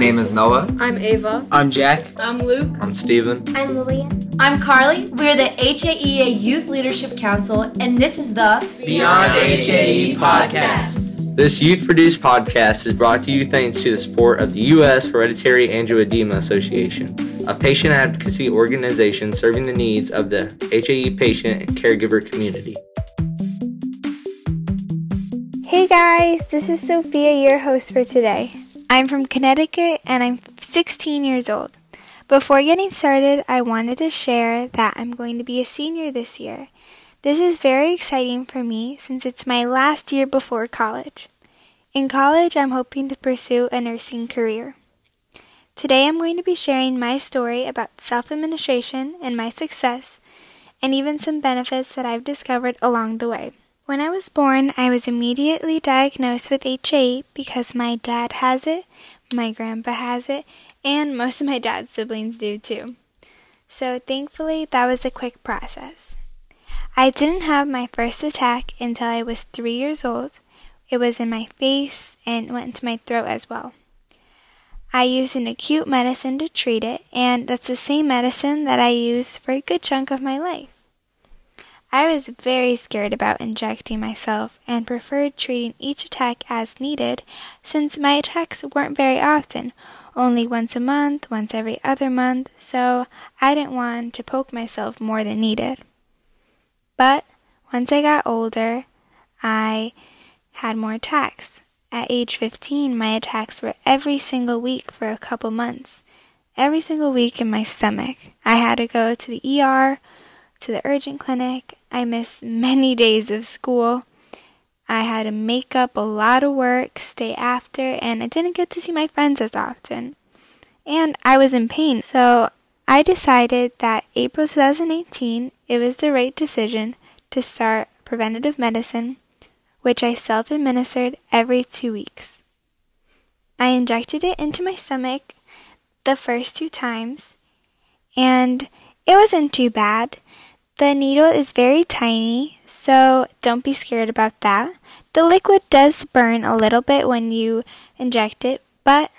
name is Noah. I'm Ava. I'm Jack. I'm Luke. I'm Steven. I'm Lillian. I'm Carly. We're the HAEA Youth Leadership Council, and this is the Beyond HAE podcast. This youth produced podcast is brought to you thanks to the support of the U.S. Hereditary Angioedema Association, a patient advocacy organization serving the needs of the HAE patient and caregiver community. Hey guys, this is Sophia, your host for today. I'm from Connecticut and I'm 16 years old. Before getting started, I wanted to share that I'm going to be a senior this year. This is very exciting for me since it's my last year before college. In college, I'm hoping to pursue a nursing career. Today, I'm going to be sharing my story about self administration and my success, and even some benefits that I've discovered along the way. When I was born, I was immediately diagnosed with HAE because my dad has it, my grandpa has it, and most of my dad's siblings do too. So thankfully, that was a quick process. I didn't have my first attack until I was three years old. It was in my face and went into my throat as well. I used an acute medicine to treat it, and that's the same medicine that I used for a good chunk of my life. I was very scared about injecting myself and preferred treating each attack as needed since my attacks weren't very often, only once a month, once every other month, so I didn't want to poke myself more than needed. But once I got older, I had more attacks. At age 15, my attacks were every single week for a couple months. Every single week in my stomach. I had to go to the ER, to the urgent clinic. I missed many days of school. I had to make up a lot of work, stay after, and I didn't get to see my friends as often. And I was in pain, so I decided that April 2018 it was the right decision to start preventative medicine, which I self administered every two weeks. I injected it into my stomach the first two times, and it wasn't too bad. The needle is very tiny, so don't be scared about that. The liquid does burn a little bit when you inject it, but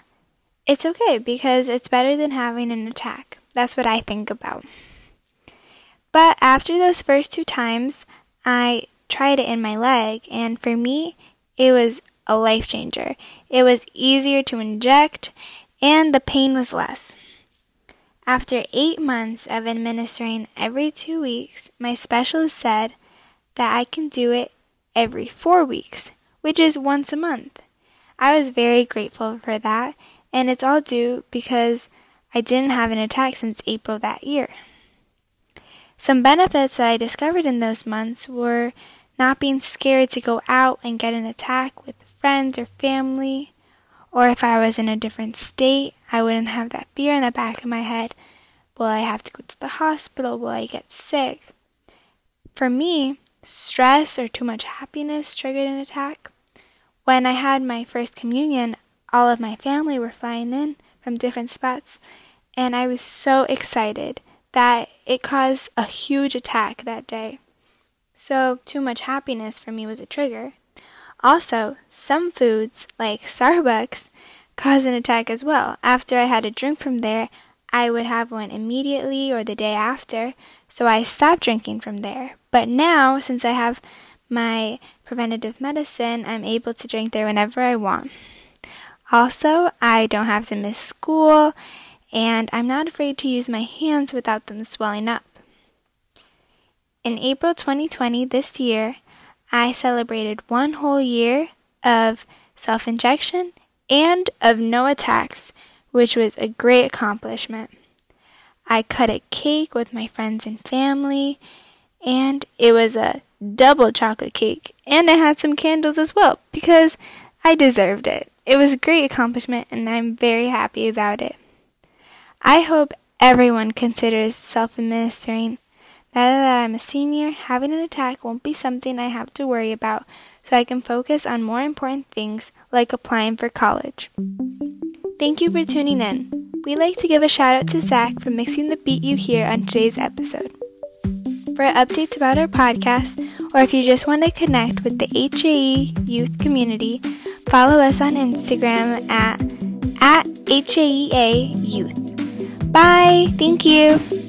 it's okay because it's better than having an attack. That's what I think about. But after those first two times, I tried it in my leg, and for me, it was a life changer. It was easier to inject, and the pain was less. After eight months of administering every two weeks, my specialist said that I can do it every four weeks, which is once a month. I was very grateful for that, and it's all due because I didn't have an attack since April that year. Some benefits that I discovered in those months were not being scared to go out and get an attack with friends or family, or if I was in a different state, I wouldn't have that fear in the back of my head. Will I have to go to the hospital? Will I get sick? For me, stress or too much happiness triggered an attack. When I had my first communion, all of my family were flying in from different spots, and I was so excited that it caused a huge attack that day. So, too much happiness for me was a trigger. Also, some foods, like Starbucks, cause an attack as well. After I had a drink from there, I would have one immediately or the day after, so I stopped drinking from there. But now, since I have my preventative medicine, I'm able to drink there whenever I want. Also, I don't have to miss school, and I'm not afraid to use my hands without them swelling up. In April 2020, this year, I celebrated one whole year of self injection and of no attacks, which was a great accomplishment. I cut a cake with my friends and family, and it was a double chocolate cake, and I had some candles as well because I deserved it. It was a great accomplishment, and I'm very happy about it. I hope everyone considers self administering. Now that I'm a senior, having an attack won't be something I have to worry about, so I can focus on more important things like applying for college. Thank you for tuning in. We'd like to give a shout out to Zach for mixing the beat you hear on today's episode. For updates about our podcast, or if you just want to connect with the HAE youth community, follow us on Instagram at at HAEA Youth. Bye. Thank you.